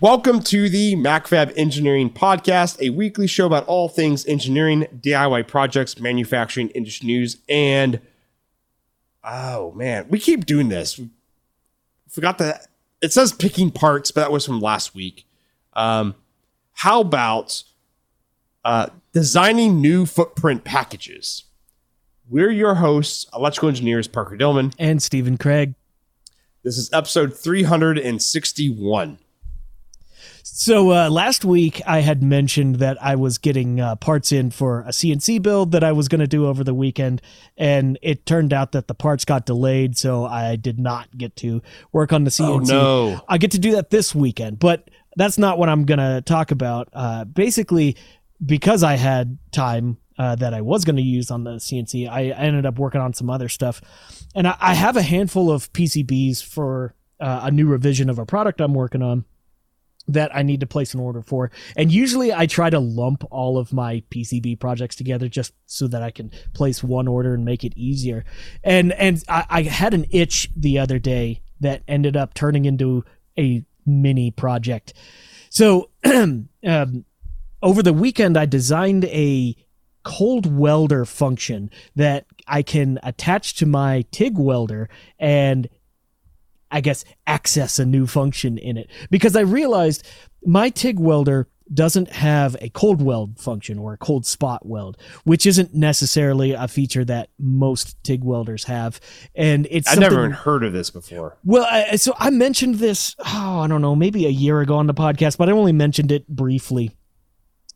Welcome to the MacroFab Engineering Podcast, a weekly show about all things engineering, DIY projects, manufacturing, industry news, and oh man, we keep doing this. We forgot that it says picking parts, but that was from last week. Um, how about uh, designing new footprint packages? We're your hosts, electrical engineers Parker Dolman and Stephen Kraig. This is episode 361. So uh, last week I had mentioned that I was getting uh, parts in for a CNC build that I was going to do over the weekend, and it turned out that the parts got delayed, so I did not get to work on the CNC. Oh, no. I get to do that this weekend, but that's not what I'm going to talk about. Uh, basically, because I had time uh, that I was going to use on the CNC, I ended up working on some other stuff, and I, I have a handful of PCBs for uh, a new revision of a product I'm working on that I need to place an order for. And usually I try to lump all of my PCB projects together just so that I can place one order and make it easier. And and I, I had an itch the other day that ended up turning into a mini project. So um, over the weekend I designed a cold welder function that I can attach to my TIG welder and I guess, access a new function in it. Because I realized my TIG welder doesn't have a cold weld function or a cold spot weld, which isn't necessarily a feature that most TIG welders have. And it's I've never even heard of this before. Well, I, so I mentioned this, oh, I don't know, maybe a year ago on the podcast, but I only mentioned it briefly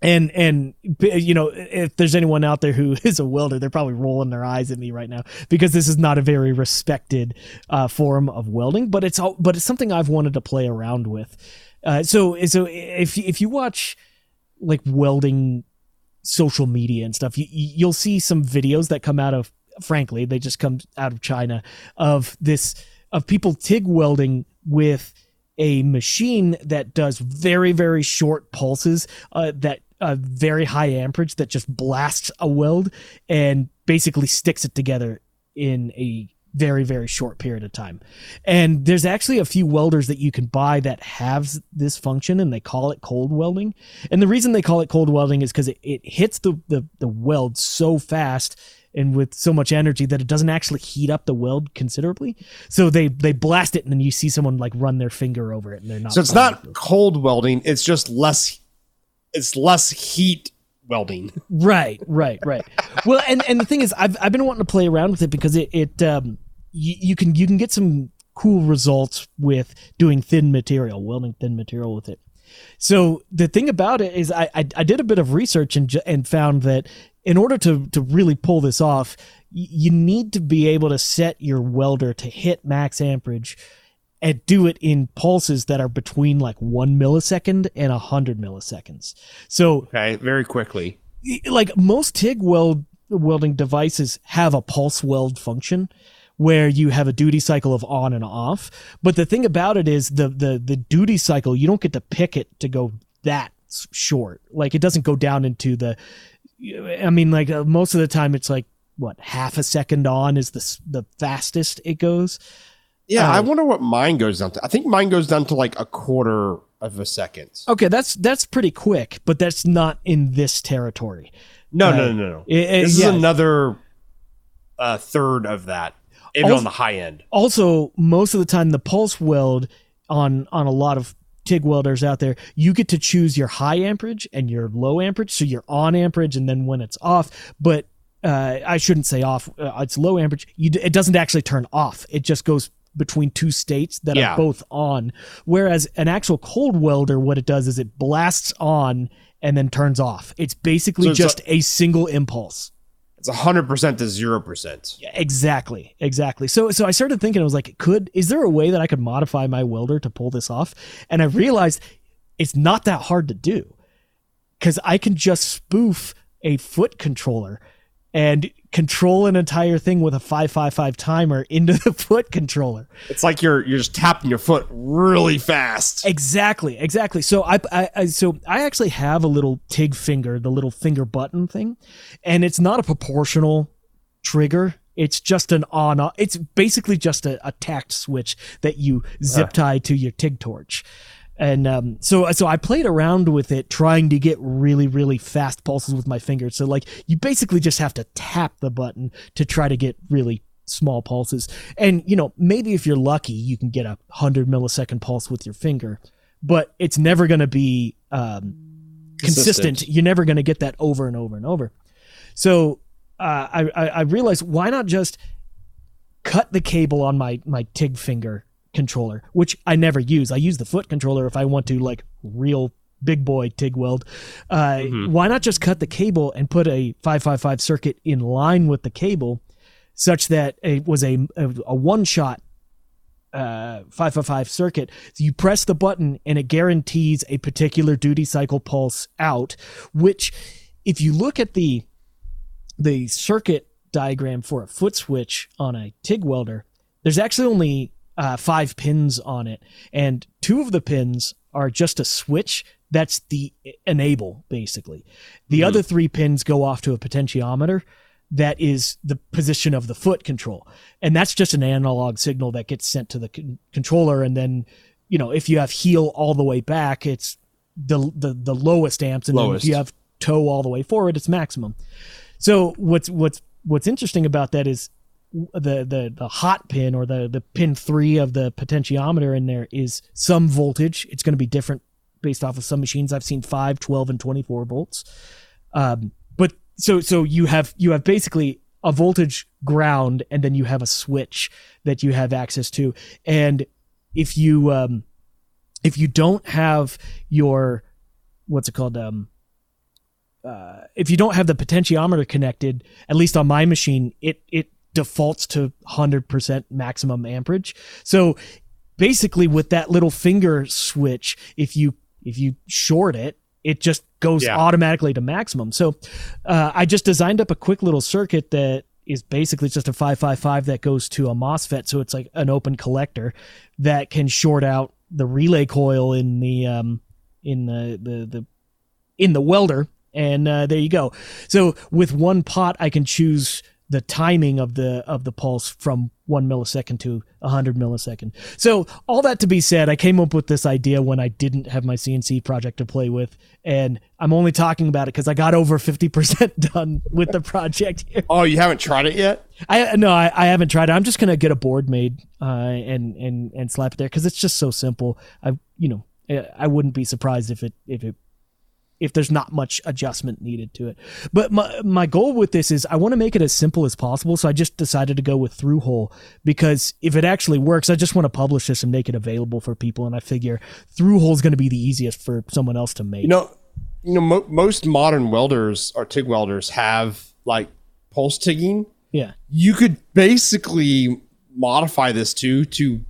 and and you know if there's anyone out there who is a welder they're probably rolling their eyes at me right now because this is not a very respected uh, form of welding but it's all but it's something i've wanted to play around with. Uh, so so if if you watch like welding social media and stuff you, you'll see some videos that come out of frankly they just come out of china of this of people tig welding with a machine that does very very short pulses uh, that a very high amperage that just blasts a weld and basically sticks it together in a very very short period of time and there's actually a few welders that you can buy that have this function and they call it cold welding and the reason they call it cold welding is because it, it hits the, the the weld so fast and with so much energy that it doesn't actually heat up the weld considerably. So they they blast it, and then you see someone like run their finger over it, and they're not. So it's not cold welding; it's just less it's less heat welding. Right, right, right. well, and and the thing is, I've I've been wanting to play around with it because it it um you, you can you can get some cool results with doing thin material, welding thin material with it. So the thing about it is, I I, I did a bit of research and and found that in order to to really pull this off, you need to be able to set your welder to hit max amperage and do it in pulses that are between like one millisecond and a hundred milliseconds. So okay, very quickly. Like most TIG weld welding devices have a pulse weld function where you have a duty cycle of on and off. But the thing about it is the the the duty cycle you don't get to pick it to go that short. Like it doesn't go down into the. I mean, like uh, most of the time it's like what half a second on is the the fastest it goes. Yeah, I wonder what mine goes down to. I think mine goes down to like a quarter of a second. Okay, that's that's pretty quick, but that's not in this territory. No, uh, no, no, no. It, it, this yeah. is another uh, third of that, even also, on the high end. Also, most of the time, the pulse weld on on a lot of TIG welders out there, you get to choose your high amperage and your low amperage. So you're on amperage, and then when it's off, but uh, I shouldn't say off. Uh, it's low amperage. You, it doesn't actually turn off. It just goes between two states that yeah. are both on. Whereas an actual cold welder, what it does is it blasts on and then turns off. It's basically so it's just a, a, single impulse. It's hundred percent to zero percent. Yeah, Exactly, exactly. So, so I started thinking, I was like, could is there a way that I could modify my welder to pull this off? And I realized it's not that hard to do because I can just spoof a foot controller and control an entire thing with a 555 timer into the foot controller. It's like you're you're just tapping your foot really fast. Exactly, exactly. So I, I, I so I actually have a little TIG finger, the little finger button thing, and it's not a proportional trigger. It's just an on off. It's basically just a, a tact switch that you zip tie uh. to your TIG torch. And um, so so I played around with it, trying to get really really fast pulses with my fingers. So like you basically just have to tap the button to try to get really small pulses. And you know maybe if you're lucky, you can get a hundred millisecond pulse with your finger, but it's never going to be um, consistent. Consistent. You're never going to get that over and over and over. So uh, I, I I realized why not just cut the cable on my my TIG finger controller, which I never use. I use the foot controller if I want to like real big boy TIG weld. Uh, Why not just cut the cable and put a 555 circuit in line with the cable, such that it was a a, a one shot uh, 555 circuit. So you press the button and it guarantees a particular duty cycle pulse out, which if you look at the the circuit diagram for a foot switch on a TIG welder, there's actually only uh, five pins on it, and two of the pins are just a switch. That's the enable, basically. The other three pins go off to a potentiometer that is the position of the foot control. And that's just an analog signal that gets sent to the con- controller. And then, you know, if you have heel all the way back, it's the, the, the lowest amps. And then if you have toe all the way forward, it's maximum. So what's, what's, what's interesting about that is the, the, the hot pin or the, the pin three of the potentiometer in there is some voltage. It's going to be different based off of some machines. I've seen 5, 12, and 24 volts. Um, but so so you have you have basically a voltage ground and then you have a switch that you have access to and if you um if you don't have your what's it called um uh, if you don't have the potentiometer connected, at least on my machine, it it defaults to 100% maximum amperage. So basically with that little finger switch, if you if you short it, it just goes Yeah. automatically to maximum. So uh, I just designed up a quick little circuit that is basically just a 555 that goes to a MOSFET. So it's like an open collector that can short out the relay coil in the um, in the, the the in the welder, and uh, there you go. So with one pot, I can choose the timing of the of the pulse from one millisecond to a hundred millisecond. So all that to be said, I came up with this idea when I didn't have my CNC project to play with, and I'm only talking about it because I got over fifty percent done with the project here. Oh, you haven't tried it yet? I no, I, I haven't tried it. I'm just gonna get a board made uh, and and and slap it there because it's just so simple. I you know I- I wouldn't be surprised if it if it if there's not much adjustment needed to it. But my my goal with this is I want to make it as simple as possible. So I just decided to go with through hole because if it actually works, I just want to publish this and make it available for people. And I figure through hole is going to be the easiest for someone else to make. You know, you know, mo- most modern welders or TIG welders have like pulse tigging. yeah. You could basically modify this too to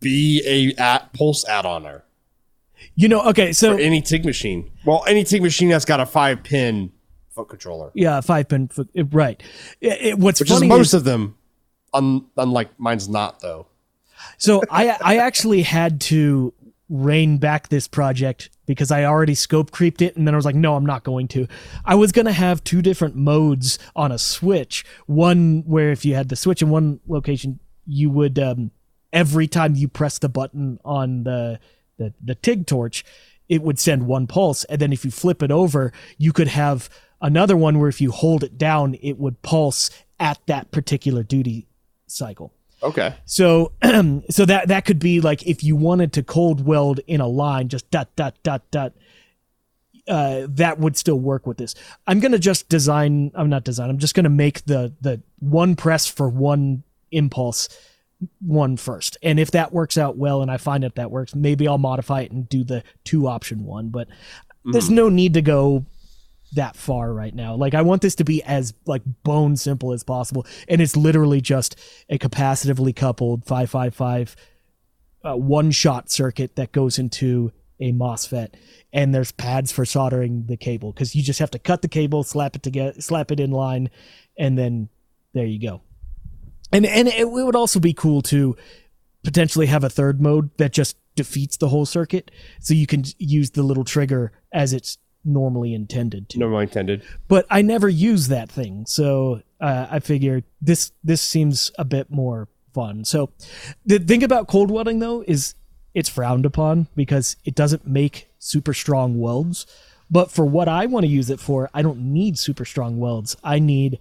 be a at pulse add-oner You know. Okay. So for any TIG machine. Well, any TIG machine that's got a five pin foot controller, yeah, five pin. foot- Right. It, it- what's which funny is most is- of them. Un- unlike mine's not though. So I I actually had to rein back this project because I already scope creeped it and then I was like no I'm not going to. I was going to have two different modes on a switch. One where if you had the switch in one location you would um every time you press the button on the the the TIG torch it would send one pulse and then if you flip it over you could have another one where if you hold it down it would pulse at that particular duty cycle. Okay. So so that that could be like if you wanted to cold weld in a line, just dot dot dot dot. Uh, that would still work with this. I'm gonna just design. I'm not design. I'm just gonna make the the one press for one impulse one first. And if that works out well, and I find that that works, maybe I'll modify it and do the two option one. But there's no need to go that far right now. Like I want this to be as like bone simple as possible, and it's literally just a capacitively coupled 555 uh, one shot circuit that goes into a MOSFET, and there's pads for soldering the cable because you just have to cut the cable, slap it together, slap it in line, and then there you go. And and it would also be cool to potentially have a third mode that just defeats the whole circuit, so you can use the little trigger as it's normally intended to No intended. but I never use that thing. So uh, I figure this this seems a bit more fun. So the thing about cold welding though is it's frowned upon because it doesn't make super strong welds. But for what I want to use it for, I don't need super strong welds. I need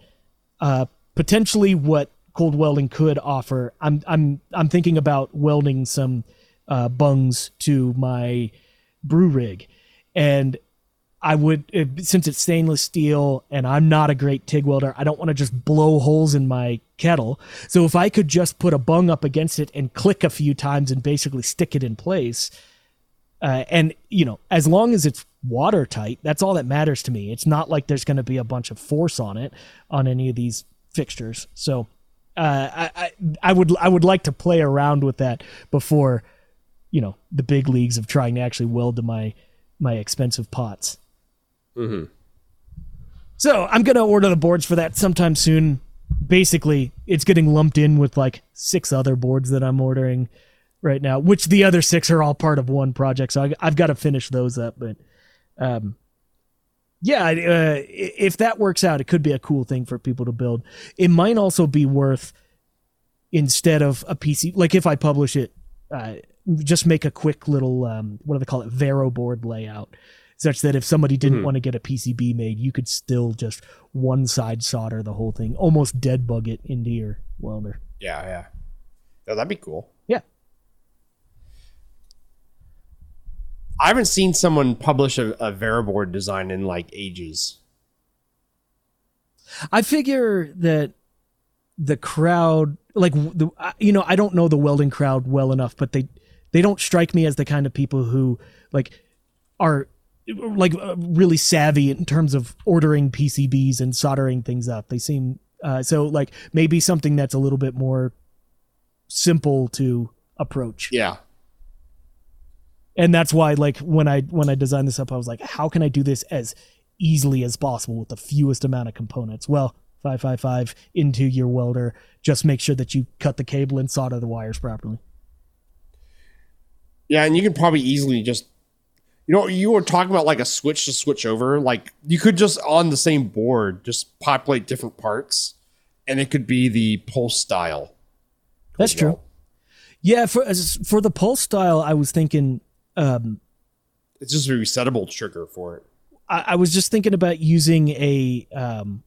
uh, potentially what cold welding could offer. I'm I'm I'm thinking about welding some uh, bungs to my brew rig, and I would since it's stainless steel and I'm not a great TIG welder, I don't want to just blow holes in my kettle. So if I could just put a bung up against it and click a few times and basically stick it in place, uh, and you know, as long as it's watertight, that's all that matters to me. It's not like there's going to be a bunch of force on it on any of these fixtures. So uh, I, I I would I would like to play around with that before you know the big leagues of trying to actually weld to my my expensive pots. Mm-hmm. So I'm gonna order the boards for that sometime soon. Basically, it's getting lumped in with like six other boards that I'm ordering right now, which the other six are all part of one project. So I, have got to finish those up. But um, yeah, uh, if that works out, it could be a cool thing for people to build. It might also be worth instead of a PC, like if I publish it, uh, just make a quick little um, what do they call it, Vero board layout such that if somebody didn't mm-hmm. want to get a PCB made, you could still just one side solder the whole thing, almost dead bug it into your welder. Yeah, yeah. yeah that'd be cool. I haven't seen someone publish a, a Veroboard design in like ages. I figure that the crowd, like the, you know, I don't know the welding crowd well enough, but they they don't strike me as the kind of people who like are like uh, really savvy in terms of ordering PCBs and soldering things up. They seem uh, so like maybe something that's a little bit more simple to approach. Yeah. And that's why like when I when I designed this up I was like how can I do this as easily as possible with the fewest amount of components? Well, 555 into your welder, just make sure that you cut the cable and solder the wires properly. Yeah, and you can probably easily just you know, you were talking about like a switch to switch over. Like you could just on the same board just populate different parts, and it could be the pulse style. That's true. Yeah, for for the pulse style, I was thinking. Um, it's just a resettable trigger for it. I, I was just thinking about using a um,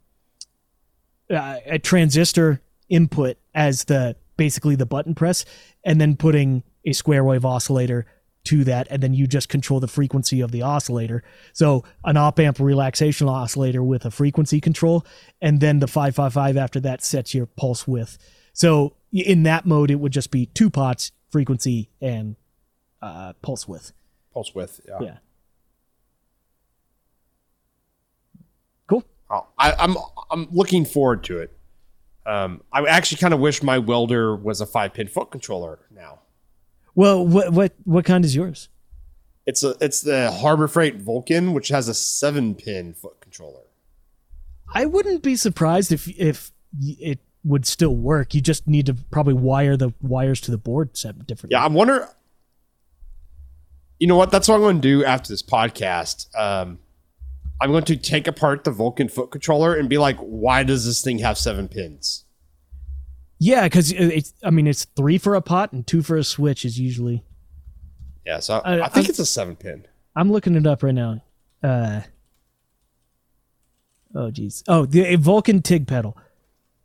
a transistor input as the basically the button press, and then putting a square wave oscillator to that, and then you just control the frequency of the oscillator. So an op amp relaxation oscillator with a frequency control, and then the 555 after that sets your pulse width. So in that mode, it would just be two pots, frequency and uh, pulse width. Pulse width, yeah. Yeah. Cool. Oh, I, I'm I'm looking forward to it. Um, I actually kind of wish my welder was a five pin foot controller now. Well, what what what kind is yours? It's a it's the Harbor Freight Vulcan, which has a seven pin foot controller. I wouldn't be surprised if if it would still work. You just need to probably wire the wires to the board set differently. Yeah, I'm wondering. You know what? That's what I'm going to do after this podcast. Um, I'm going to take apart the Vulcan foot controller and be like, why does this thing have seven pins? Yeah, because it's. I mean, it's three for a pot and two for a switch is usually. Yeah, so I, I think I'm, it's a seven pin. I'm looking it up right now. Uh, oh geez. Oh, the Vulcan Tig pedal.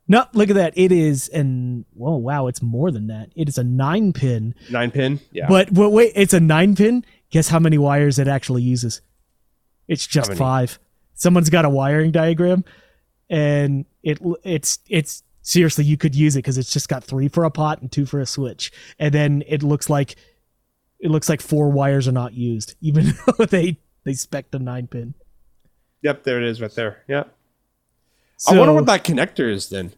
No, look at that. It is and whoa, wow, it's more than that. It is a nine pin. Nine pin, yeah. But but wait, it's a nine pin. Guess how many wires it actually uses? It's just five. Someone's got a wiring diagram, and it it's it's seriously, you could use it because it's just got three for a pot and two for a switch, and then it looks like it looks like four wires are not used, even though they they spec the nine pin. Yep, there it is, right there. Yep. So, I wonder what that connector is then.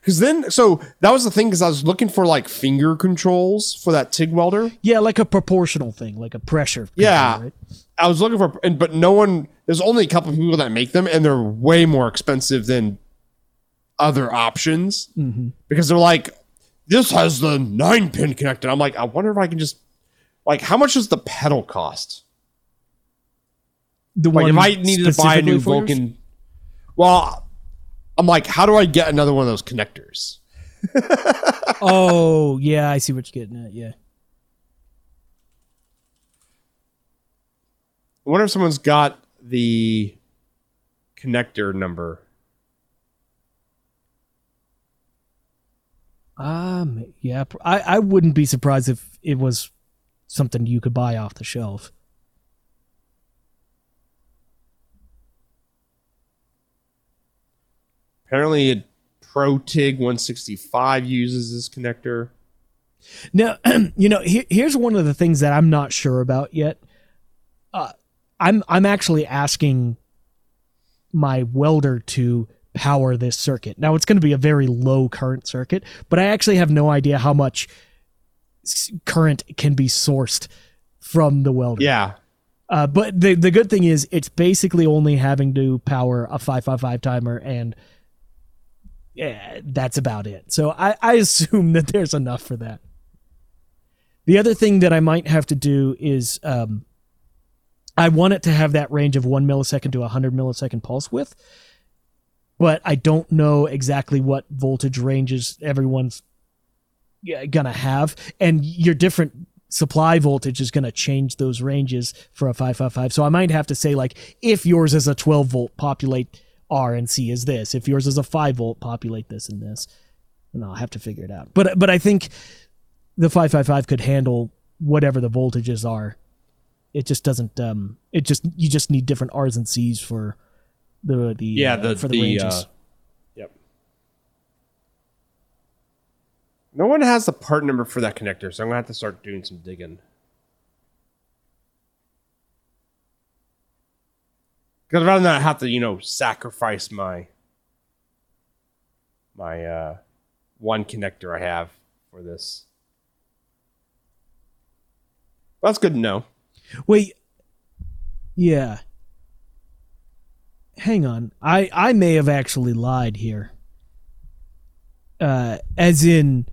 Because then, so that was the thing. Because I was looking for like finger controls for that TIG welder. Yeah, like a proportional thing, like a pressure. Control, yeah, right? I was looking for, and but no one. There's only a couple of people that make them, and they're way more expensive than other options mm-hmm. because they're like, this has the nine pin connector. I'm like, I wonder if I can just like how much does the pedal cost? The like one if I needed to buy a new Vulcan, well, I'm like, how do I get another one of those connectors? oh yeah, I see what you're getting at. Yeah. I wonder if someone's got the connector number. Um. Yeah. I I wouldn't be surprised if it was something you could buy off the shelf. Apparently, a Pro TIG 165 uses this connector. Now, you know, here, here's one of the things that I'm not sure about yet. Uh, I'm I'm actually asking my welder to power this circuit. Now, it's going to be a very low current circuit, but I actually have no idea how much current can be sourced from the welder. Yeah. Uh, but the the good thing is it's basically only having to power a 555 timer and that's about it. So I, I assume that there's enough for that. The other thing that I might have to do is um, I want it to have that range of one millisecond to a 100 millisecond pulse width, but I don't know exactly what voltage ranges everyone's yeah, gonna have, and your different supply voltage is gonna change those ranges for a 555. So I might have to say like if yours is a 12 volt, populate R and C is this. If yours is a 5 volt, populate this and this. And I'll have to figure it out. But but I think the 555 could handle whatever the voltages are. It just doesn't um it just you just need different R's and C's for the the Yeah, uh, for the, the, ranges. uh, yep. No one has the part number for that connector, so I'm gonna have to start doing some digging. Because rather than I have to, you know, sacrifice my my uh one connector I have for this. Well, That's good to know. Wait. Yeah. Hang on. I I may have actually lied here. Uh as in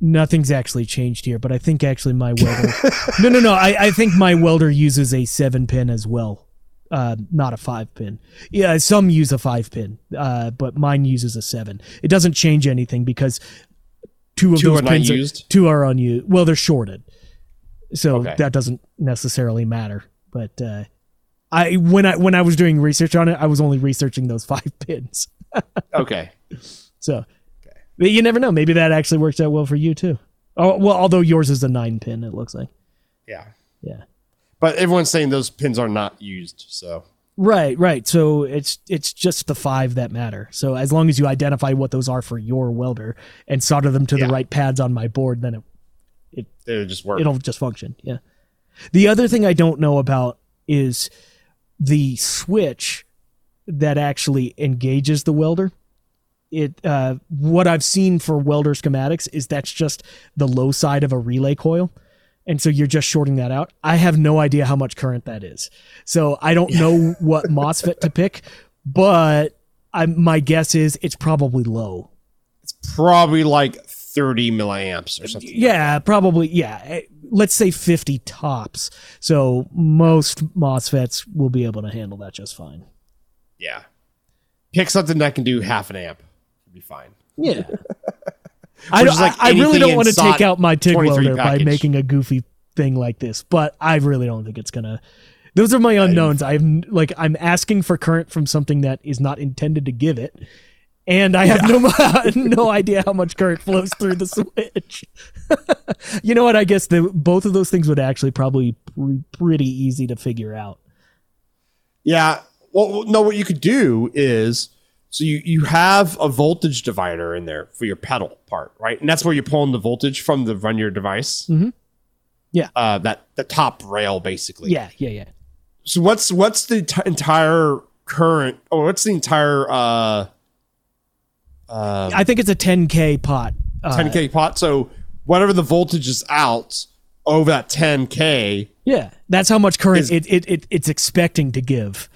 nothing's actually changed here, but I think actually my welder No, no, no. I I think my welder uses a 7 pin as well. Uh not a 5 pin. Yeah, some use a 5 pin. Uh but mine uses a 7. It doesn't change anything because two of Two those are pins used? are two are unused. Well, they're shorted so Okay. that doesn't necessarily matter. But uh, I when I when I was doing research on it, I was only researching those five pins. Okay. So but you never know. Maybe that actually works out well for you too. Oh well, although yours is a nine pin, it looks like. Yeah. Yeah. But everyone's saying those pins are not used, so Right, right. So it's it's just the five that matter. So as long as you identify what those are for your welder and solder them to Yeah. the right pads on my board, then it it it'll just work. it'll just function. Yeah. The other thing I don't know about is the switch that actually engages the welder. It uh, what I've seen for welder schematics is that's just the low side of a relay coil. And so you're just shorting that out. I have no idea how much current that is. So I don't know what MOSFET to pick, but I, my guess is it's probably low. It's probably like 30 milliamps or something. Yeah, probably. Yeah, Eh, let's say 50 tops. So most MOSFETs will be able to handle that just fine. Yeah. Pick something that can do half an amp. It'd be fine. Yeah. I, don't- like I, really don't want to take out my TIG 23 welder by making a goofy thing like this, but I really don't think it's gonna. Those are my unknowns. I'm like I'm asking for current from something that is not intended to give it, and I have no no idea how much current flows through the switch. you know what? I guess the both of those things would actually probably be pretty easy to figure out. Yeah. Well, no, what you could do is so you, you have a voltage divider in there for your pedal part, right? And that's where you're pulling the voltage from the run your device. Mhm. Yeah. Uh, that the top rail basically. Yeah, yeah, yeah. So what's what's the t- entire current or what's the entire uh uh I think it's a 10k pot. Uh, 10k pot? So whatever the voltage is out over that 10k, Yeah, that's how much current Is- it, it, it it's expecting to give.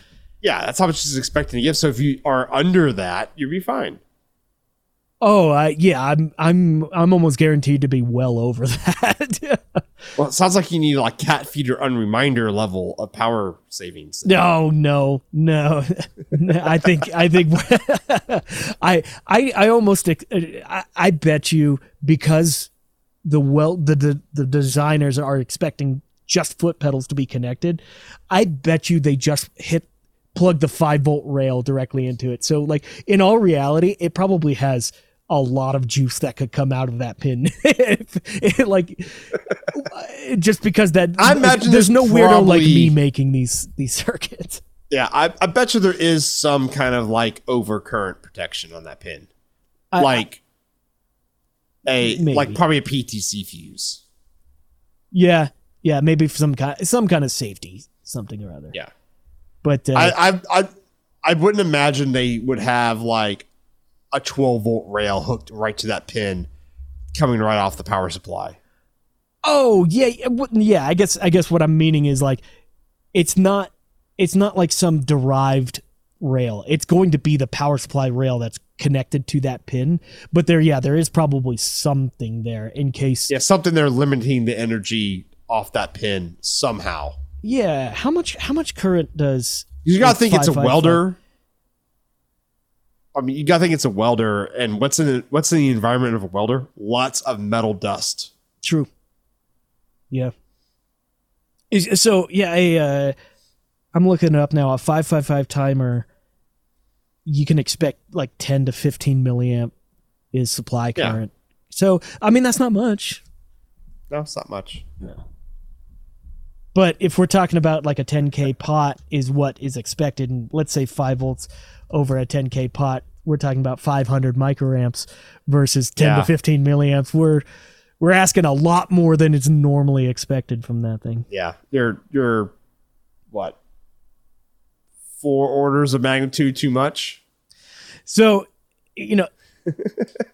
Yeah, that's how much it's expecting to give. So if you are under that, you'll be fine. Oh, I, yeah, I'm I'm I'm almost guaranteed to be well over that. Well, it sounds like you need like cat feeder unreminder level of power savings. no, no, no. I think I think I I I almost uh, I, I bet you because the well the, the the designers are expecting just foot pedals to be connected, I bet you they just hit plug the five volt rail directly into it. So like in all reality, it probably has a lot of juice that could come out of that pin. like just because that I imagine there's no weirdo like me making these these circuits. Yeah, I, I bet you there is some kind of like overcurrent protection on that pin, I- like a Maybe. like probably a PTC fuse. Yeah, yeah, maybe some kind some kind of safety, something or other. Yeah, But uh, I, I I I wouldn't imagine they would have like a 12 volt rail hooked right to that pin, coming right off the power supply. oh yeah, yeah. I guess I guess what I'm meaning is like it's not it's not like some derived rail. It's going to be the power supply rail that's connected to that pin. But there, yeah, there is probably something there in case. Yeah, something they're limiting the energy off that pin somehow. Yeah, how much how much current does You gotta think it's a welder. I mean, you gotta think it's a welder, and what's in the, what's in the environment of a welder? Lots of metal dust. True. Yeah. Is, so yeah, a uh, I'm looking it up now. A five five five timer. You can expect like ten to fifteen milliamp is supply Yeah. current. So I mean that's not much. No, it's not much. But if we're talking about like a 10k pot is what is expected, and let's say five volts over a 10k pot, we're talking about 500 microamps versus 10 Yeah. to 15 milliamps. We're we're asking a lot more than is normally expected from that thing. Yeah, you're you're what four orders of magnitude too much. So, you know,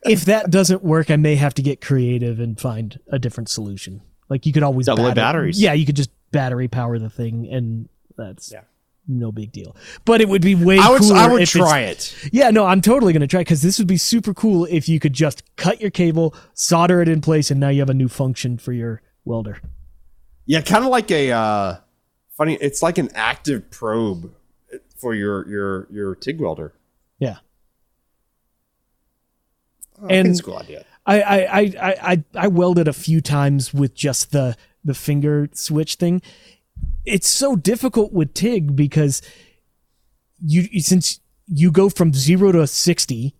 if that doesn't work, I may have to get creative and find a different solution. Like you could always Double A batteries. Yeah, you could just battery power the thing, and that's Yeah. no big deal. But it would be way I would cooler. I would if try it. Yeah, no, I'm totally gonna try it, because this would be super cool if you could just cut your cable, solder it in place, and now you have a new function for your welder. Yeah, kind of like a uh, funny. It's like an active probe for your your your TIG welder. Yeah. Oh, I And- think it's a cool idea. I I, I, I, I I welded a few times with just the the finger switch thing. It's so difficult with TIG because you since you go from zero to sixty,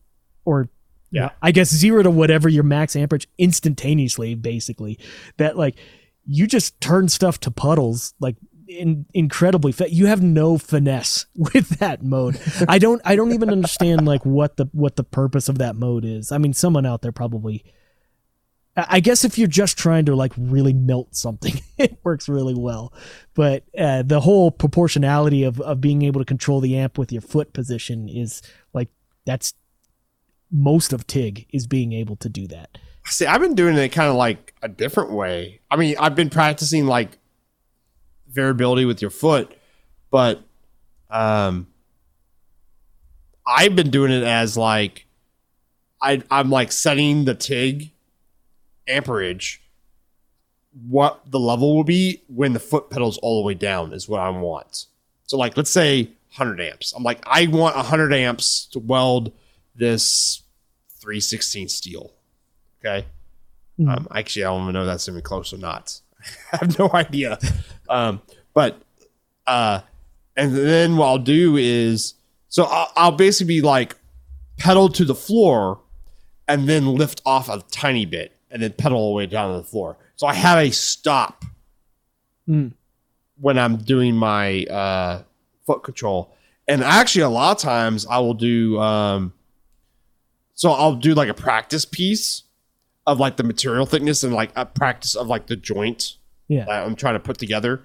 or Yeah. I guess zero to whatever your max amperage instantaneously, basically. That like you just turn stuff to puddles like in, incredibly fa- you have no finesse with that mode i don't i don't even understand like what the what the purpose of that mode is i mean someone out there probably I guess if you're just trying to like really melt something, it works really well. But uh, the whole proportionality of, of being able to control the amp with your foot position is like that's most of TIG is being able to do that. See, I've been doing it kind of like a different way. I mean, I've been practicing like variability with your foot, but um, I've been doing it as like I I'm like setting the TIG amperage what the level will be when the foot pedals all the way down is what I want. So like let's say 100 amps. I'm like I want 100 amps to weld this 316 steel. Okay. Mhm. Um, actually, I don't even know if that's even close or not. I have no idea. Um, but uh, and then what I'll do is so I'll, I'll basically be like pedal to the floor and then lift off a tiny bit and then pedal all the way down to the floor. So I have a stop Mm. when I'm doing my uh, foot control. And actually, a lot of times I will do. Um, so I'll do like a practice piece of like the material thickness and like a practice of like the joint Yeah. that I'm trying to put together,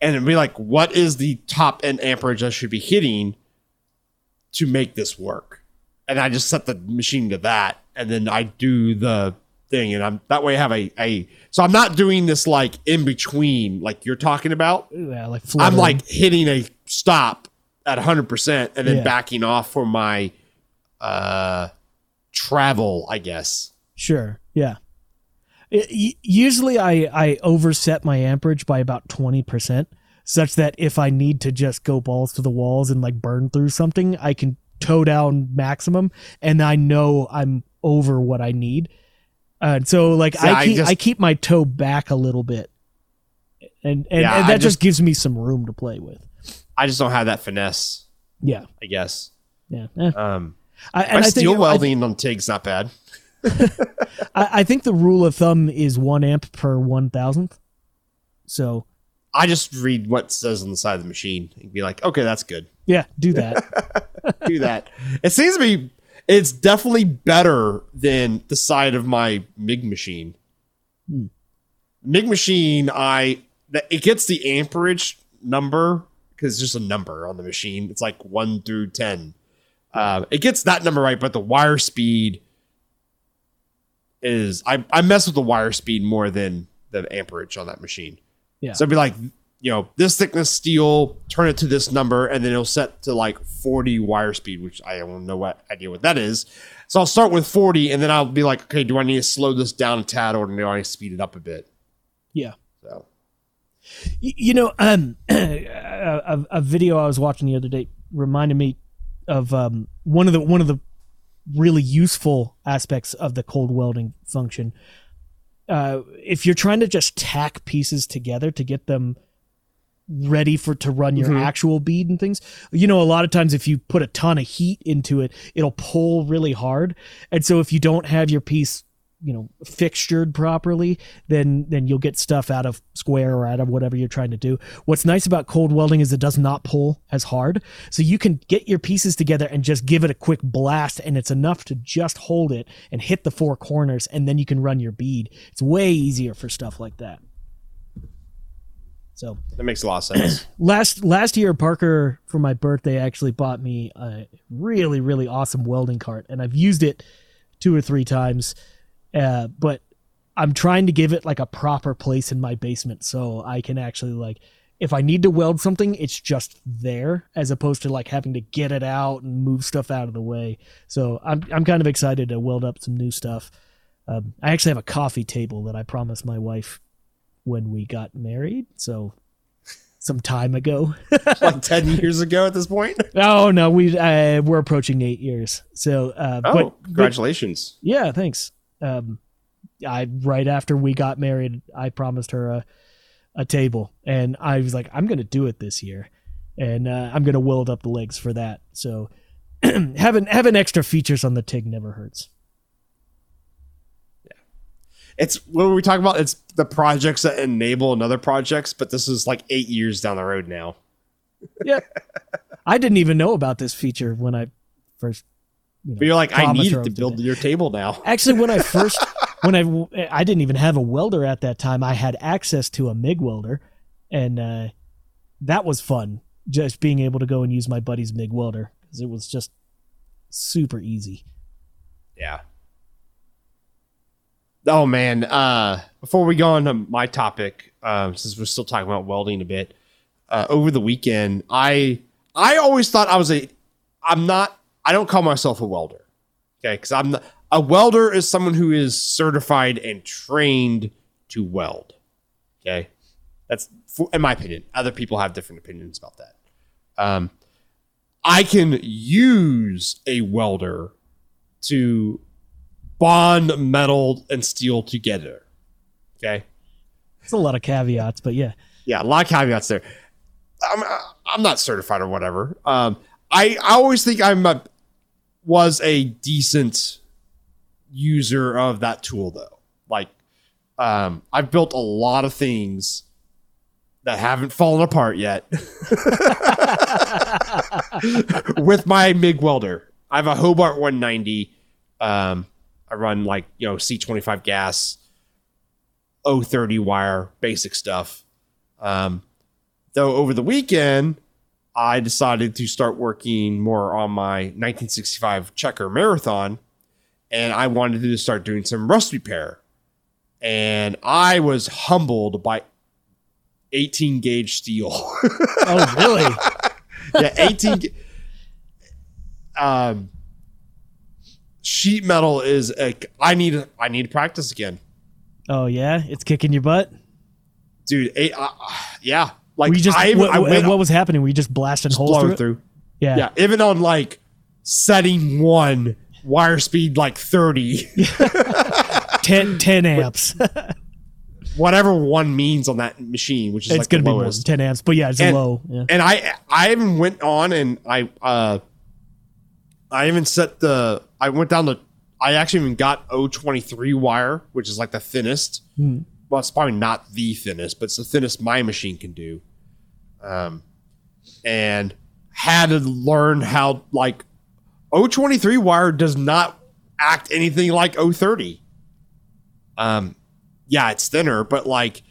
and it'd be like, what is the top end amperage I should be hitting to make this work? And I just set the machine to that, and then I do the thing, and I'm that way I have a a. So I'm not doing this like in between, like you're talking about. Yeah, like I'm like hitting a stop at 100% and then Yeah. backing off for my uh travel, I guess. Sure. Yeah. It- usually I, I overset my amperage by about 20% such that if I need to just go balls to the walls and like burn through something, I can toe down maximum and I know I'm over what I need. Uh, so like See, I I keep, just- I keep my toe back a little bit. and and, Yeah, and that just, just- gives me some room to play with. I just don't have that finesse. Yeah, I guess. yeah. Eh. Um, I, my and I steel think I, welding on TIG's not bad. I, I think the rule of thumb is one amp per one thousandth. So I just read what says on the side of the machine and be like, okay, that's good. yeah, do that. Do that. it seems to be. It's definitely better than the side of my MIG machine. Hmm. MIG machine, I it gets the amperage number because it's just a number on the machine. It's like one through ten. Uh, it gets that number right, but the wire speed is I, I mess with the wire speed more than the amperage on that machine. Yeah. So it'd be like, you know, this thickness steel, turn it to this number, and then it'll set to like 40 wire speed, which I don't know what idea what that is. So I'll start with 40, and then I'll be like, okay, do I need to slow this down a tad or do I need to speed it up a bit? Yeah. So You know, um, a, a video I was watching the other day reminded me of um, one of the one of the really useful aspects of the cold welding function. Uh, if you're trying to just tack pieces together to get them ready for to run your Mhm. actual bead and things, you know, a lot of times if you put a ton of heat into it, it'll pull really hard, and so if you don't have your piece you know fixtured properly then then you'll get stuff out of square or out of whatever you're trying to do. What's nice about cold welding is it does not pull as hard. So you can get your pieces together and just give it a quick blast and it's enough to just hold it and hit the four corners and then you can run your bead. It's way easier for stuff like that so that makes a lot of sense. last last year parker for my birthday actually bought me a really really awesome welding cart and i've used it two or three times uh, but i'm trying to give it like a proper place in my basement so i can actually like if i need to weld something it's just there as opposed to like having to get it out and move stuff out of the way so i'm, I'm kind of excited to weld up some new stuff um, i actually have a coffee table that i promised my wife when we got married so some time ago like 10 years ago at this point. Oh no, we uh, we're approaching eight years. So, uh, Oh, but, but congratulations. yeah, thanks. Um, I right after we got married, I promised her a a table, and I was like, I'm gonna do it this year, and uh, I'm gonna weld up the legs for that. So, having having extra features on the TIG never hurts. It's what were we talking about? It's the projects that enable another projects, but this is like eight years down the road now. Yeah, I didn't even know about this feature when I first. You know, But you're like, I need it to I would do build that. your table now. Actually, when I first when I I didn't even have a welder at that time. I had access to a MIG welder, and uh, that was fun. Just being able to go and use my buddy's MIG welder because it was just super easy. Yeah. Oh man. Uh before we go on to my topic, um, since we're still talking about welding a bit, uh, over the weekend, I I always thought I was a I'm not I don't call myself a welder. Okay, because I'm not, a welder is someone who is certified and trained to weld. Okay. That's for, in my opinion. Other people have different opinions about that. Um I can use a welder to bond metal and steel together. Okay. It's a lot of caveats, but yeah, Yeah, a lot of caveats there. I'm I'm not certified or whatever. Um, I I always think I'm a was a decent user of that tool though. Like, um, I've built a lot of things that haven't fallen apart yet with my MIG welder. I have a Hobart 190. Um, I run like you know C25 gas, O30 wire, basic stuff. Um, though over the weekend, I decided to start working more on my 1965 Checker Marathon, and I wanted to start doing some rust repair. And I was humbled by 18 gauge steel. oh really? yeah, 18. um, sheet metal is a. I need. I need to practice again, Oh yeah, it's kicking your butt. dude. Uh, yeah, like you just I, what, I went what was happening? We just blasting just holes through? through. Yeah. Yeah, even on like setting one wire speed like 30. 10, 10 amps. whatever one means on that machine, which is it's like gonna be more than 10 amps, but yeah, it's And- low. Yeah. And I I even went on and I uh I even set the I went down the I actually even got O23 wire, which is like the thinnest. Hmm. Well, it's probably not the thinnest, but it's the thinnest my machine can do. Um and had to learn how like O23 wire does not act anything like O30. Um yeah, it's thinner, but like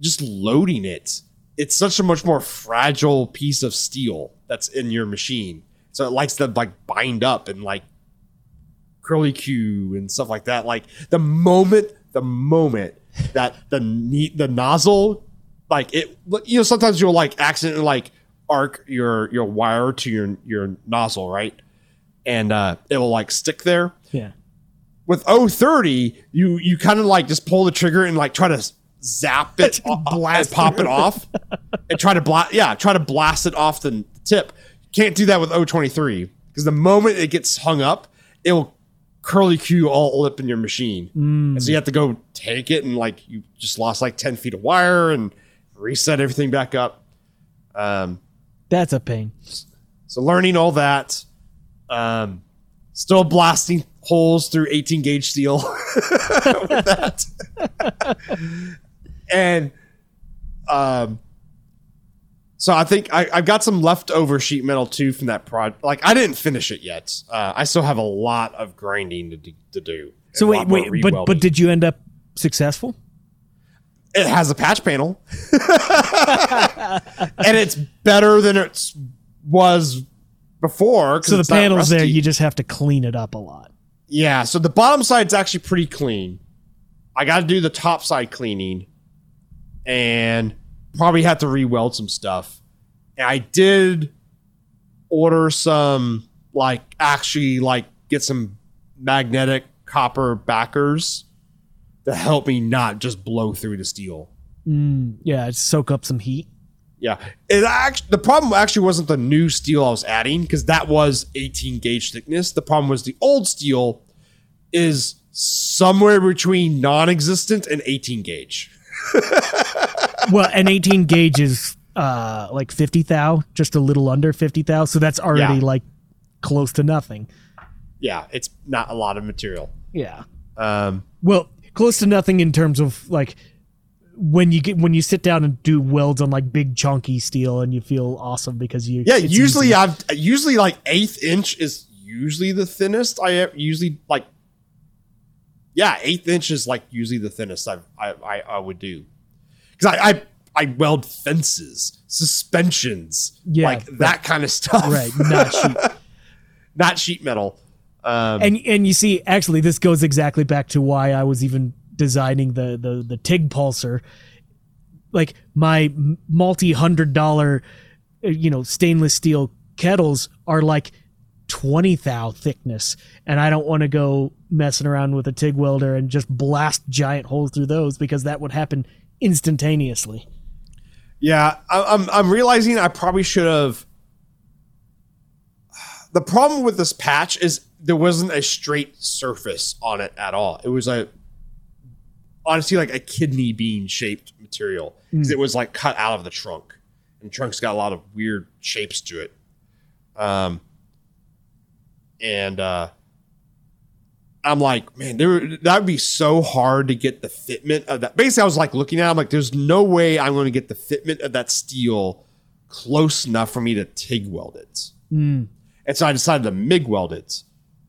just loading it, it's such a much more fragile piece of steel that's in your machine. So it likes to like bind up and like curly Q and stuff like that. Like the moment, the moment that the ne- the nozzle, like it, you know, sometimes you'll like accidentally like arc your your wire to your your nozzle, right? And uh, it will like stick there Yeah. with O30, you you kind of like just pull the trigger and like try to zap it, Blast and pop it off, and try to blast. Yeah, try to blast it off the tip. Can't do that with O23 because the moment it gets hung up, it will curly Q all up in your machine, and so you have to go take it and like you just lost like ten feet of wire and reset everything back up. Um, That's a pain. so learning all that, um, still blasting holes through 18 gauge steel with that, and um, so I think I, I've got some leftover sheet metal too from that project. Like I didn't finish it yet. Uh, I still have a lot of grinding to do. To do. So wait, wait, but but did you end up successful? it has a patch panel, and it's better than it was before. So the panels there, you just have to clean it up a lot. Yeah, so the bottom side's actually pretty clean. I got to do the top side cleaning and probably have to re-weld some stuff. And I did order some like actually like get some magnetic copper backers to help me not just blow through the steel. Mm, yeah, soak up some heat. Yeah, it actually the problem actually wasn't the new steel I was adding because that was 18 gauge thickness. The problem was the old steel is somewhere between non-existent and 18 gauge. Well, an 18 gauge is uh like 50 thou, just a little under 50 thou. So that's already Yeah. like close to nothing. Yeah, it's not a lot of material. Yeah. Um, Well, close to nothing in terms of like when you get when you sit down and do welds on like big chunky steel and you feel awesome because you yeah, usually easy. I've usually like eighth inch is usually the thinnest. I usually like yeah, eighth inch is like usually the thinnest I I I, I would do because I, I I weld fences, suspensions, Yeah, like that kind of stuff. right, not sheet. not sheet metal. Um, and and you see actually this goes exactly back to why I was even designing the the the TIG pulser. like my multi hundred dollar uh, you know stainless steel kettles are like 20 thou thickness and I don't want to go messing around with a TIG welder and just blast giant holes through those because that would happen instantaneously Yeah, I, I'm I'm realizing I probably should have. The problem with this patch is there wasn't a straight surface on it at all. It was a honestly like a kidney bean shaped material 'Cause it was like cut out of the trunk, and the trunk's got a lot of weird shapes to it. Um, and uh, I'm like, man, there that would be so hard to get the fitment of that. Basically, I was like looking at, it, I'm like, there's no way I'm going to get the fitment of that steel close enough for me to TIG weld it. Mm. And so I decided to MIG weld it.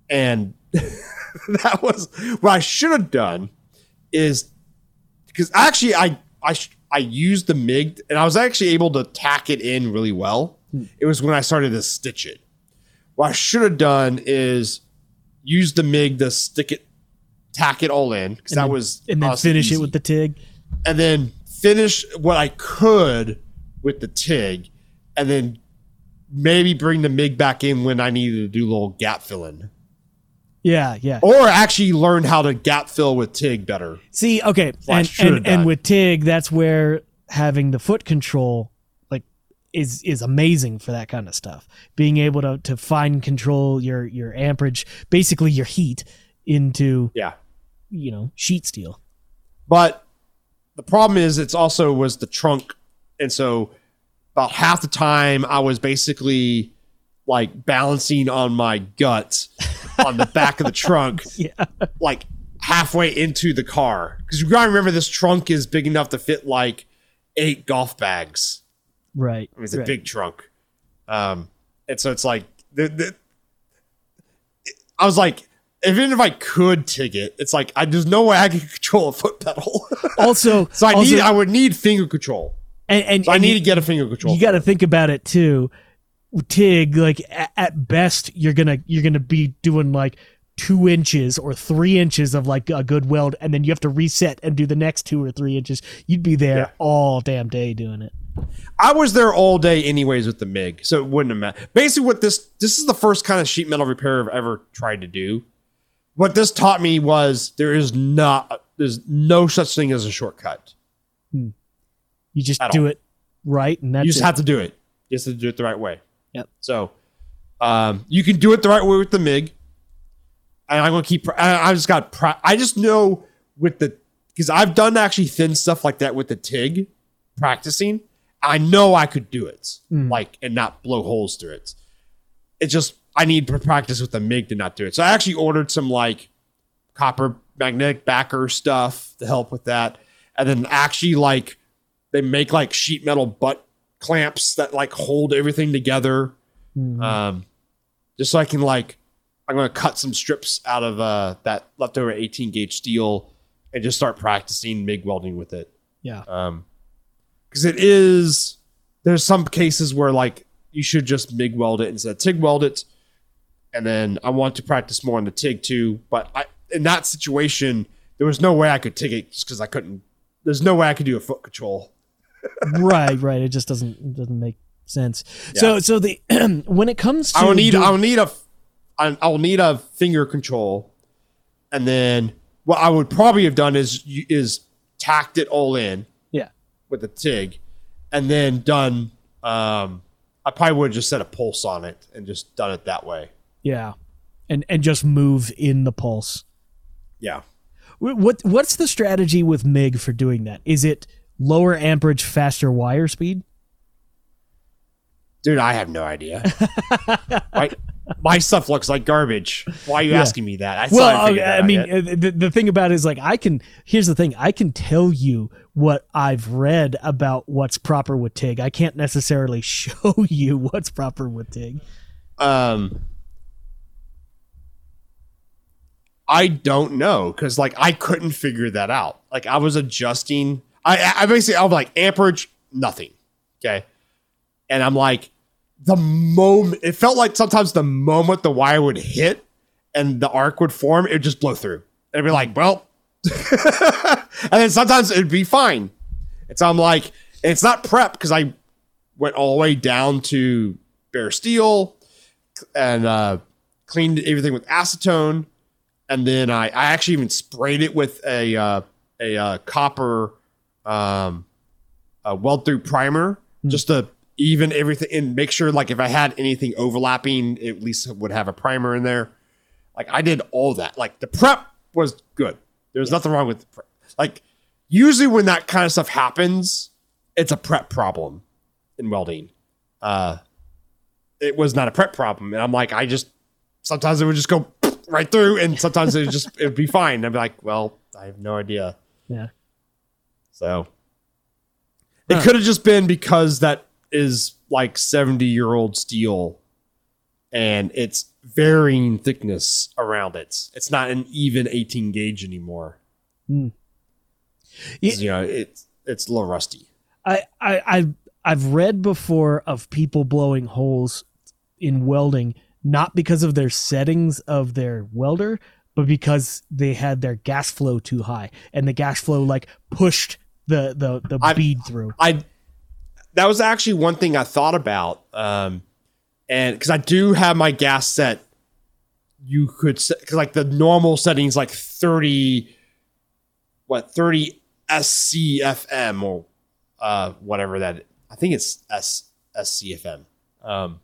And that was what I should have done is because actually I I I used the MIG and I was actually able to tack it in really well. It was when I started to stitch it. What I should have done is use the MIG to stick it, tack it all in because that then- was and then finish it with the TIG. And then finish what I could with the TIG, and then maybe bring the MIG back in when I needed to do a little gap filling, yeah yeah. Or actually learn how to gap fill with TIG better. See, okay, Well, and and, and with TIG, that's where having the foot control is is amazing for that kind of stuff. Being able to to fine control your your amperage, basically your heat into Yeah, you know sheet steel. but the problem is it's also was the trunk, and so about half the time I was basically like balancing on my gut on the back of the trunk, Yeah. like halfway into the car. Because you gotta remember this trunk is big enough to fit like eight golf bags. Right. I mean, it's a big trunk. Um, and so it's like the, the I was like, even if I could tig it, it's like I there's no way I can control a foot pedal. Also, so I also- need I would need finger control. and, and, So I need you- to get a finger control. you got to think about it too tig like at, at best you're gonna you're gonna be doing like two inches or three inches of like a good weld and then you have to reset and do the next two or three inches you'd be there Yeah. all damn day doing it I was there all day anyways with the MIG, so it wouldn't have mattered. Basically, what this this is the first kind of sheet metal repair I've ever tried to do. What this taught me was there is not there's no such thing as a shortcut. you just At do all. it right and that's you just it. have to do it. You just have to do it the right way. Yep. So, um, you can do it the right way with the MIG. And I'm gonna keep. I, I just got. I just know with the because I've done actually thin stuff like that with the TIG, practicing. I know I could do it, Mm. like and not blow holes through it. It just I need to practice with the MIG to not do it. So I actually ordered some like copper magnetic backer stuff to help with that, and then actually like they make like sheet metal butt clamps that like hold everything together. Mhm. Um, just so I can like, I'm gonna cut some strips out of uh that leftover 18 gauge steel and just start practicing MIG welding with it. yeah Um, because it is there's some cases where like you should just MIG weld it instead of TIG weld it, and then I want to practice more on the TIG too. But I in that situation there was no way I could TIG it just because I couldn't. There's no way I could do a foot control. right right it just doesn't it doesn't make sense so so the when it comes to I will need doing- I will need a I'll need a finger control, and then what I would probably have done is is tacked it all in yeah with a TIG, and then done. Um, I probably would have just set a pulse on it and just done it that way. yeah and and just move in the pulse Yeah. What what's the strategy with MIG for doing that? Is it lower amperage, faster wire speed? Dude, I have no idea. my, my stuff looks like garbage. Why are you Yeah. asking me that? I, Well, haven't I mean, uh, the, the thing about it is like I can. Here's the thing: I can tell you what I've read about what's proper with TIG. I can't necessarily show you what's proper with TIG. um, I don't know because like I couldn't figure that out. Like I was adjusting. I I basically I was like amperage nothing. Okay, and I'm like the moment it felt like sometimes the moment the wire would hit and the arc would form, it would just blow through. And it'd be like, well, and then sometimes it'd be fine. And so I'm like, it's not prep because I went all the way down to bare steel and uh, cleaned everything with acetone, and then I, I actually even sprayed it with a uh, a uh, copper um, weld through primer just to even everything and make sure like if I had anything overlapping, at least it would have a primer in there. Like I did all that. Like the prep was good. There's nothing wrong with prep. Like usually when that kind of stuff happens, it's a prep problem in welding. Uh, it was not a prep problem, and I'm like, I just sometimes it would just go right through, and sometimes it would just it would be fine. I'd be like, well, I have no idea. Yeah. So it Huh. could have just been because that is like 70 year old steel and it's varying thickness around it. It's not an even 18 gauge anymore. Hmm. 'Cause, You know, it's it's a little rusty. I, I I've I've read before of people blowing holes in welding not because of their settings of their welder, but because they had their gas flow too high and the gas flow like pushed the the the I- bead through. I that was actually one thing I thought about, um, and because I do have my gas set, you could set because like the normal settings like thirty, what thirty SCFM or uh, whatever that I think it's S SCFM. Um,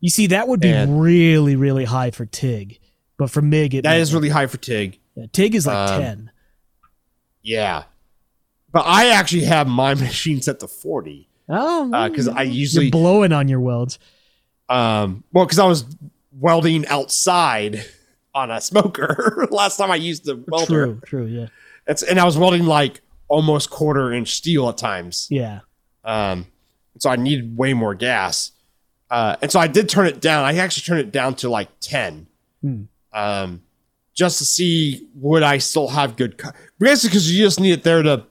You see, that would be really really high for TIG, but for MIG it that is really high for TIG. yeah, TIG is like um, ten. Yeah. But I actually have my machine set to 40 Oh, because I you're usually blowing on your welds. um well because I was welding outside on a smoker last time I used the welder. True, true, yeah, That's and I was welding like almost quarter inch steel at times. yeah. Um, so I needed way more gas. Uh, and so I did turn it down. I actually turned it down to like 10. Hmm. Um, just to see would I still have good co- basically because you just need it there to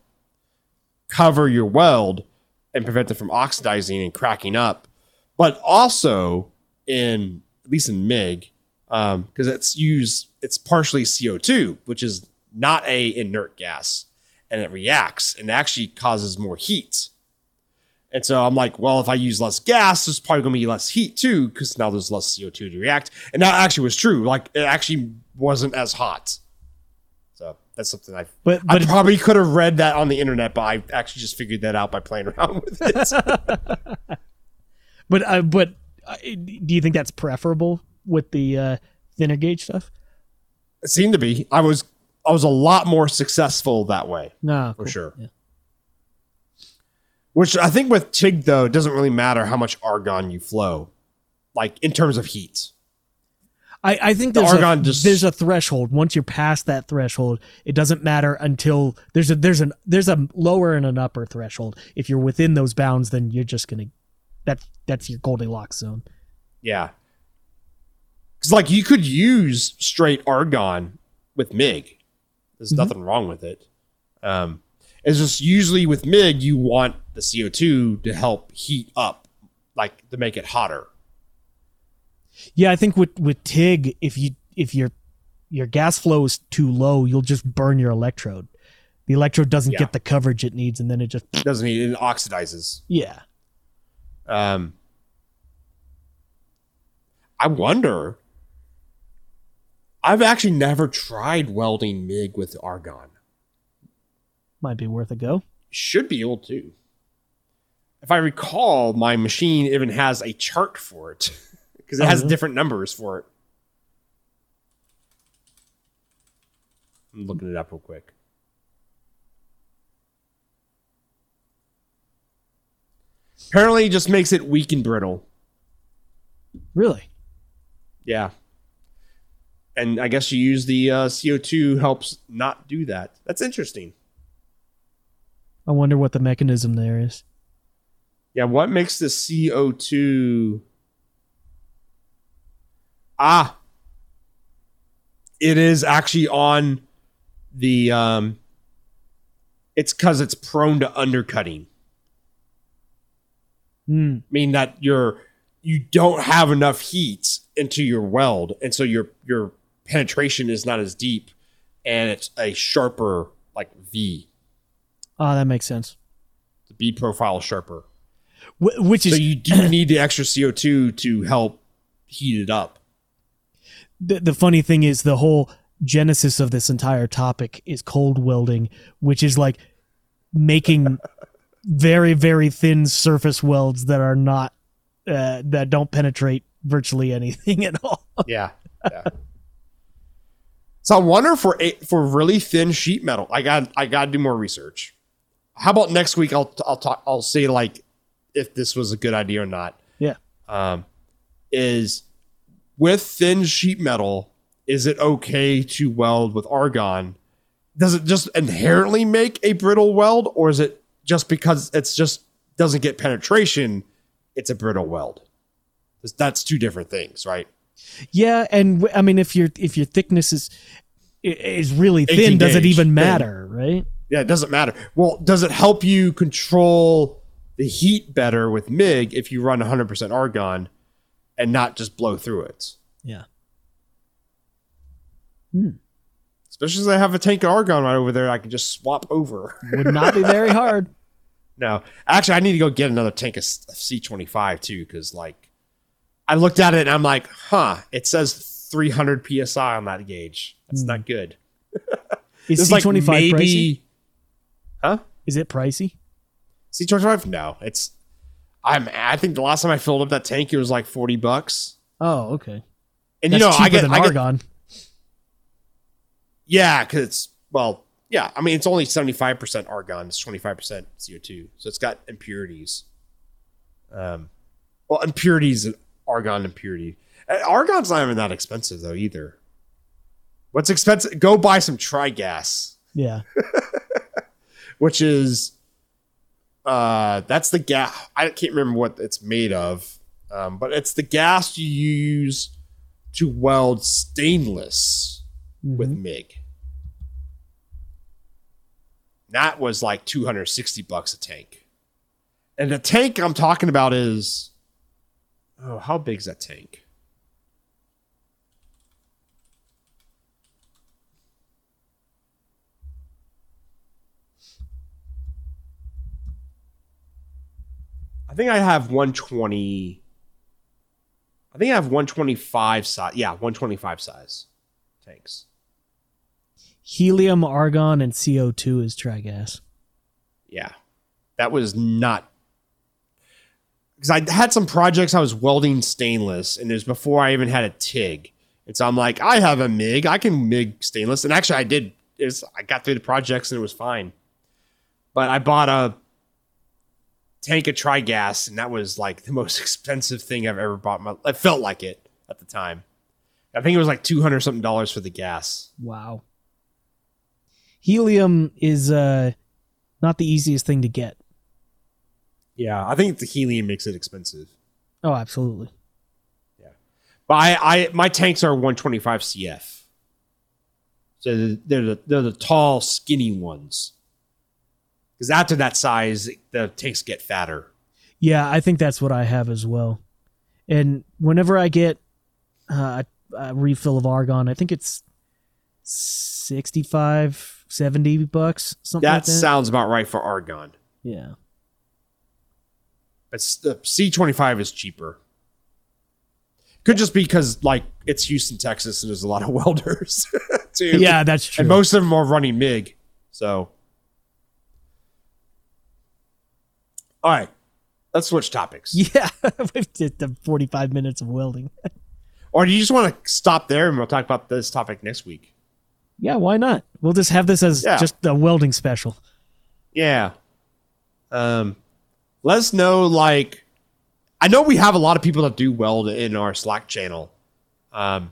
cover your weld and prevent it from oxidizing and cracking up. But also in at least in MIG, um, because it's used it's partially CO2, which is not a inert gas, and it reacts and actually causes more heat. And so I'm like, well, if I use less gas, there's probably going to be less heat too, because now there's less CO2 to react. And that actually was true. Like it actually wasn't as hot. That's something I But I probably could have read that on the internet, but I actually just figured that out by playing around with it. but uh, but uh, do you think that's preferable with the uh, thinner gauge stuff? it seemed to be. I was I was a lot more successful that way. No, For sure. Yeah. Which I think with TIG though, it doesn't really matter how much argon you flow, like in terms of heat. I, I think The there's argon a, just- there's a threshold. Once you're past that threshold, it doesn't matter until there's a there's an there's a lower and an upper threshold. If you're within those bounds, then you're just gonna that that's your Goldilocks zone. Yeah. Because like you could use straight argon with MIG. There's Mhm. nothing wrong with it. Um, it's just usually with MIG you want the CO2 to help heat up, like to make it hotter. Yeah, I think with with TIG, if you if your your gas flow is too low, you'll just burn your electrode. The electrode doesn't Yeah. get the coverage it needs, and then it just doesn't need it oxidizes. yeah. Um, I wonder. I've actually never tried welding MIG with argon. Might be worth a go. Should be able to. If I recall, my machine even has a chart for it because it has really? different numbers for it. I'm looking it up real quick. Apparently, it just makes it weak and brittle. Really? Yeah. And I guess you use the uh, CO2 helps not do that. That's interesting. I wonder what the mechanism there is. Yeah, what makes the CO2 Ah. It is actually on the um it's cuz it's prone to undercutting. Hmm. mean that you're you don't have enough heat into your weld and so your your penetration is not as deep and it's a sharper like v Oh, that makes sense. the b profile is sharper Wh- which so is you do need the extra co2 to help heat it up the, the funny thing is the whole genesis of this entire topic is cold welding, which is like making very very thin surface welds that are not uh, that don't penetrate virtually anything at all. yeah yeah. So i wonder for a, for really thin sheet metal. I got i got to do more research. How about next week? I'll i'll talk i'll say like if this was a good idea or not. Yeah. um, is with thin sheet metal, is it okay to weld with argon? Does it just inherently make a brittle weld, or is it just because it's just doesn't get penetration, it's a brittle weld? That's two different things, right? Yeah, and w- I mean if your if your thickness is is really thin, does it even thin. matter, right? Yeah, it doesn't matter. Well, does it help you control the heat better with MIG if you run 100% argon and not just blow through it? Yeah. Especially as I have a tank of argon right over there, I can just swap over. Would not be very hard. No, actually, I need to go get another tank of C twenty five too, because like I looked at it and I'm like, huh, it says three hundred psi on that gauge. That's Hmm. not good. Is C twenty five pricey? huh? Is it pricey? C twenty five? No, it's. I'm. I think the last time I filled up that tank, it was like forty bucks. Oh, okay. And That's you know, I get, I get argon. yeah, because it's well, yeah, I mean it's only seventy five percent argon. It's twenty five percent CO two, so it's got impurities. Um, well, impurities, argon impurity. Argon's not even that expensive though either. What's expensive? Go buy some trigas, Yeah. which is uh that's the gas. I can't remember what it's made of, um, but it's the gas you use to weld stainless with Mhm. MIG. That was like 260 bucks a tank. And the tank I'm talking about is oh, how big's that tank? Think I have 120 I think I have 125 size. Yeah, 125 size tanks. Helium, argon, and CO2 is trigas. Yeah. That was not because I had some projects I was welding stainless, and it was before I even had a TIG. And so I'm like, I have a MIG, I can MIG stainless. And actually I did it was I got through the projects and it was fine. But I bought a tank of trigas, and that was like the most expensive thing I've ever bought. My it felt like it at the time. I think it was like two hundred something dollars for the gas. Wow. Helium is uh not the easiest thing to get. Yeah, I think the helium makes it expensive. Oh, absolutely. Yeah, but I, I my tanks are 125 CF. So they're the they're the tall, skinny ones. Because after that size, the tanks get fatter. Yeah, I think that's what I have as well. And whenever I get uh, a, refill of argon, I think it's 65, 70 bucks, something That like that. sounds about right for argon. yeah. But the C25 is cheaper. Could just be because like it's Houston, Texas, and there's a lot of welders too. Yeah, that's true. and most of them are running MIG. So, all right, let's switch topics. yeah, we've did the 45 minutes of welding. Or do you just want to stop there and we'll talk about this topic next week? Yeah, why not? We'll just have this as Yeah. just a welding special. Yeah. Um, let us know. Like, I know we have a lot of people that do weld in our Slack channel. Um,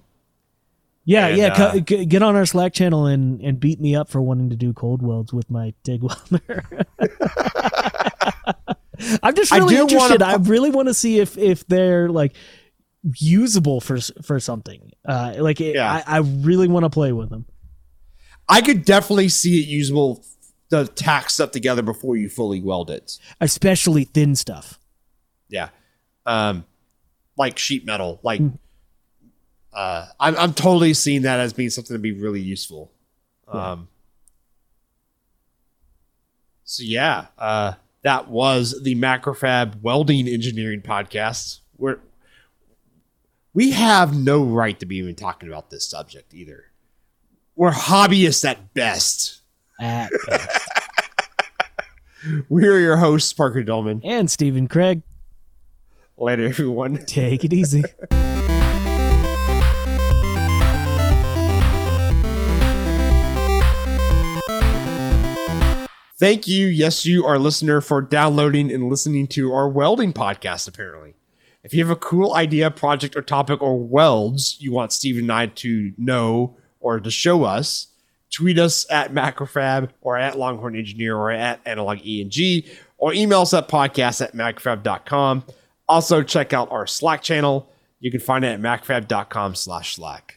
Yeah, And, yeah. uh, g- get on our Slack channel and, and beat me up for wanting to do cold welds with my TIG welder. I'm just really interested. wanna I really want to see if if they're like usable for for something. Uh, like it, Yeah. I, I really want to play with them. I could definitely see it usable the tack stuff together before you fully weld it. especially thin stuff. Yeah. Um, like sheet metal. Like, Hmm. uh, I'm, I'm totally seeing that as being something to be really useful. Um, so yeah, uh, that was the MacroFab Welding Engineering Podcast. We're, we have no right to be even talking about this subject either. We're hobbyists at best. At best. We're your hosts, Parker Dolman. and Stephen Kraig, Later, everyone. take it easy. Thank you, yes, you, our listener, for downloading and listening to our welding podcast, apparently. If you have a cool idea, project, or topic, or welds you want Steve and I to know or to show us, tweet us at MacroFab or at Longhorn Engineer or at Analog ENG or email us at podcast at macrofab.com. Also, check out our Slack channel. You can find it at macrofab.com slash Slack.